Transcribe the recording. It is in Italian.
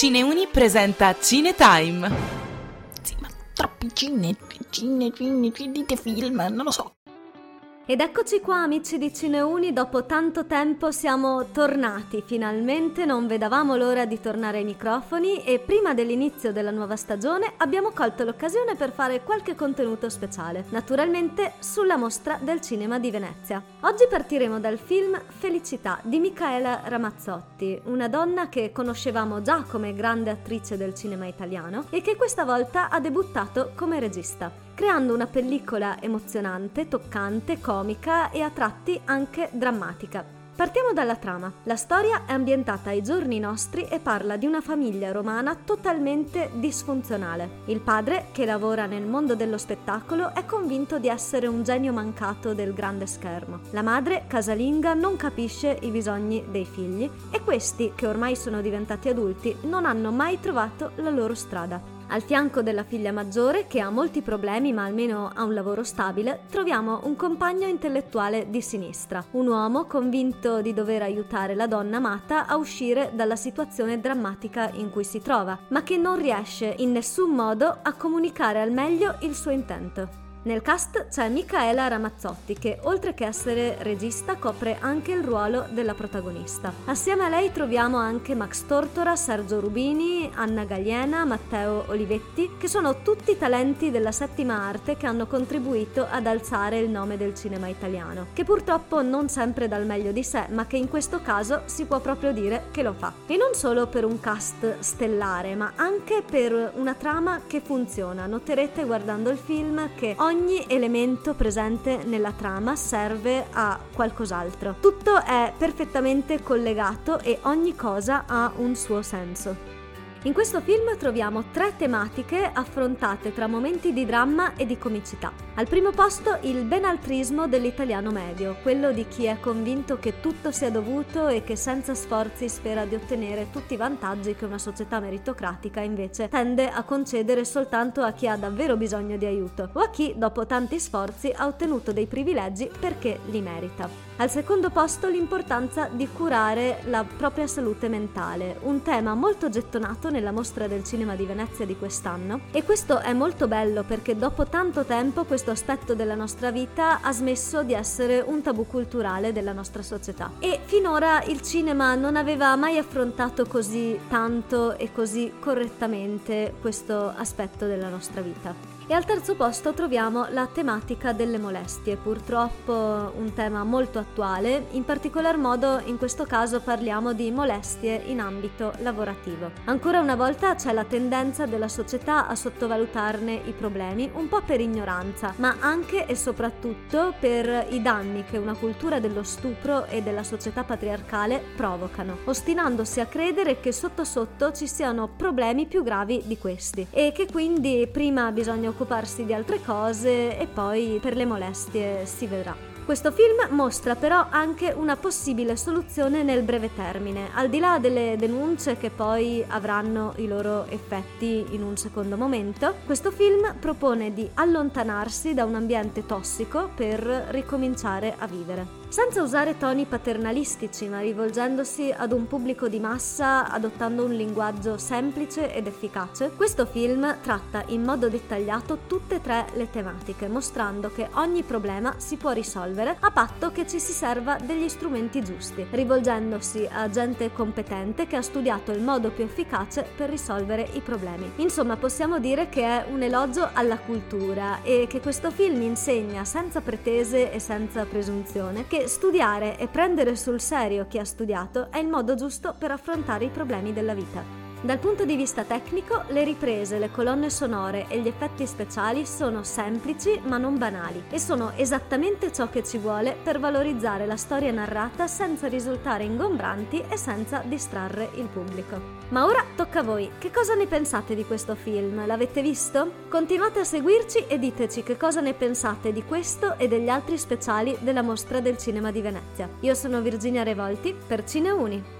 Cineuni presenta Cinetime. Sì, ma troppi cine, cine, cine, dite film, non lo so. Ed eccoci qua amici di Cineuni, dopo tanto tempo siamo tornati. Finalmente, non vedavamo l'ora di tornare ai microfoni e prima dell'inizio della nuova stagione abbiamo colto l'occasione per fare qualche contenuto speciale, naturalmente sulla mostra del cinema di Venezia. Oggi partiremo dal film Felicità di Micaela Ramazzotti, una donna che conoscevamo già come grande attrice del cinema italiano e che questa volta ha debuttato come regista creando una pellicola emozionante, toccante, comica e a tratti anche drammatica. Partiamo dalla trama. La storia è ambientata ai giorni nostri e parla di una famiglia romana totalmente disfunzionale. Il padre, che lavora nel mondo dello spettacolo, è convinto di essere un genio mancato del grande schermo. La madre, casalinga, non capisce i bisogni dei figli e questi, che ormai sono diventati adulti, non hanno mai trovato la loro strada. Al fianco della figlia maggiore, che ha molti problemi ma almeno ha un lavoro stabile, troviamo un compagno intellettuale di sinistra, un uomo convinto di dover aiutare la donna amata a uscire dalla situazione drammatica in cui si trova, ma che non riesce in nessun modo a comunicare al meglio il suo intento. Nel cast c'è Micaela Ramazzotti che oltre che essere regista copre anche il ruolo della protagonista. Assieme a lei troviamo anche Max Tortora, Sergio Rubini, Anna Gagliena, Matteo Olivetti che sono tutti talenti della settima arte che hanno contribuito ad alzare il nome del cinema italiano, che purtroppo non sempre dal meglio di sé ma che in questo caso si può proprio dire che lo fa. E non solo per un cast stellare ma anche per una trama che funziona. Noterete guardando il film che ogni ogni elemento presente nella trama serve a qualcos'altro. Tutto è perfettamente collegato e ogni cosa ha un suo senso. In questo film troviamo tre tematiche affrontate tra momenti di dramma e di comicità. Al primo posto il benaltrismo dell'italiano medio, quello di chi è convinto che tutto sia dovuto e che senza sforzi spera di ottenere tutti i vantaggi che una società meritocratica invece tende a concedere soltanto a chi ha davvero bisogno di aiuto o a chi dopo tanti sforzi ha ottenuto dei privilegi perché li merita. Al secondo posto l'importanza di curare la propria salute mentale, un tema molto gettonato nella mostra del cinema di Venezia di quest'anno e questo è molto bello perché dopo tanto tempo questo aspetto della nostra vita ha smesso di essere un tabù culturale della nostra società e finora il cinema non aveva mai affrontato così tanto e così correttamente questo aspetto della nostra vita. E al terzo posto troviamo la tematica delle molestie, purtroppo un tema molto attuale, in particolar modo in questo caso parliamo di molestie in ambito lavorativo. Ancora una volta c'è la tendenza della società a sottovalutarne i problemi, un po' per ignoranza, ma anche e soprattutto per i danni che una cultura dello stupro e della società patriarcale provocano, ostinandosi a credere che sotto sotto ci siano problemi più gravi di questi e che quindi prima bisogna occuparsi di altre cose e poi per le molestie si vedrà. Questo film mostra però anche una possibile soluzione nel breve termine, al di là delle denunce che poi avranno i loro effetti in un secondo momento. Questo film propone di allontanarsi da un ambiente tossico per ricominciare a vivere senza usare toni paternalistici, ma rivolgendosi ad un pubblico di massa adottando un linguaggio semplice ed efficace, questo film tratta in modo dettagliato tutte e tre le tematiche, mostrando che ogni problema si può risolvere a patto che ci si serva degli strumenti giusti, rivolgendosi a gente competente che ha studiato il modo più efficace per risolvere i problemi. Insomma, possiamo dire che è un elogio alla cultura e che questo film insegna senza pretese e senza presunzione studiare e prendere sul serio chi ha studiato è il modo giusto per affrontare i problemi della vita. Dal punto di vista tecnico, le riprese, le colonne sonore e gli effetti speciali sono semplici ma non banali e sono esattamente ciò che ci vuole per valorizzare la storia narrata senza risultare ingombranti e senza distrarre il pubblico. Ma ora tocca a voi, che cosa ne pensate di questo film? L'avete visto? Continuate a seguirci e diteci che cosa ne pensate di questo e degli altri speciali della mostra del cinema di Venezia. Io sono Virginia Revolti per Cineuni.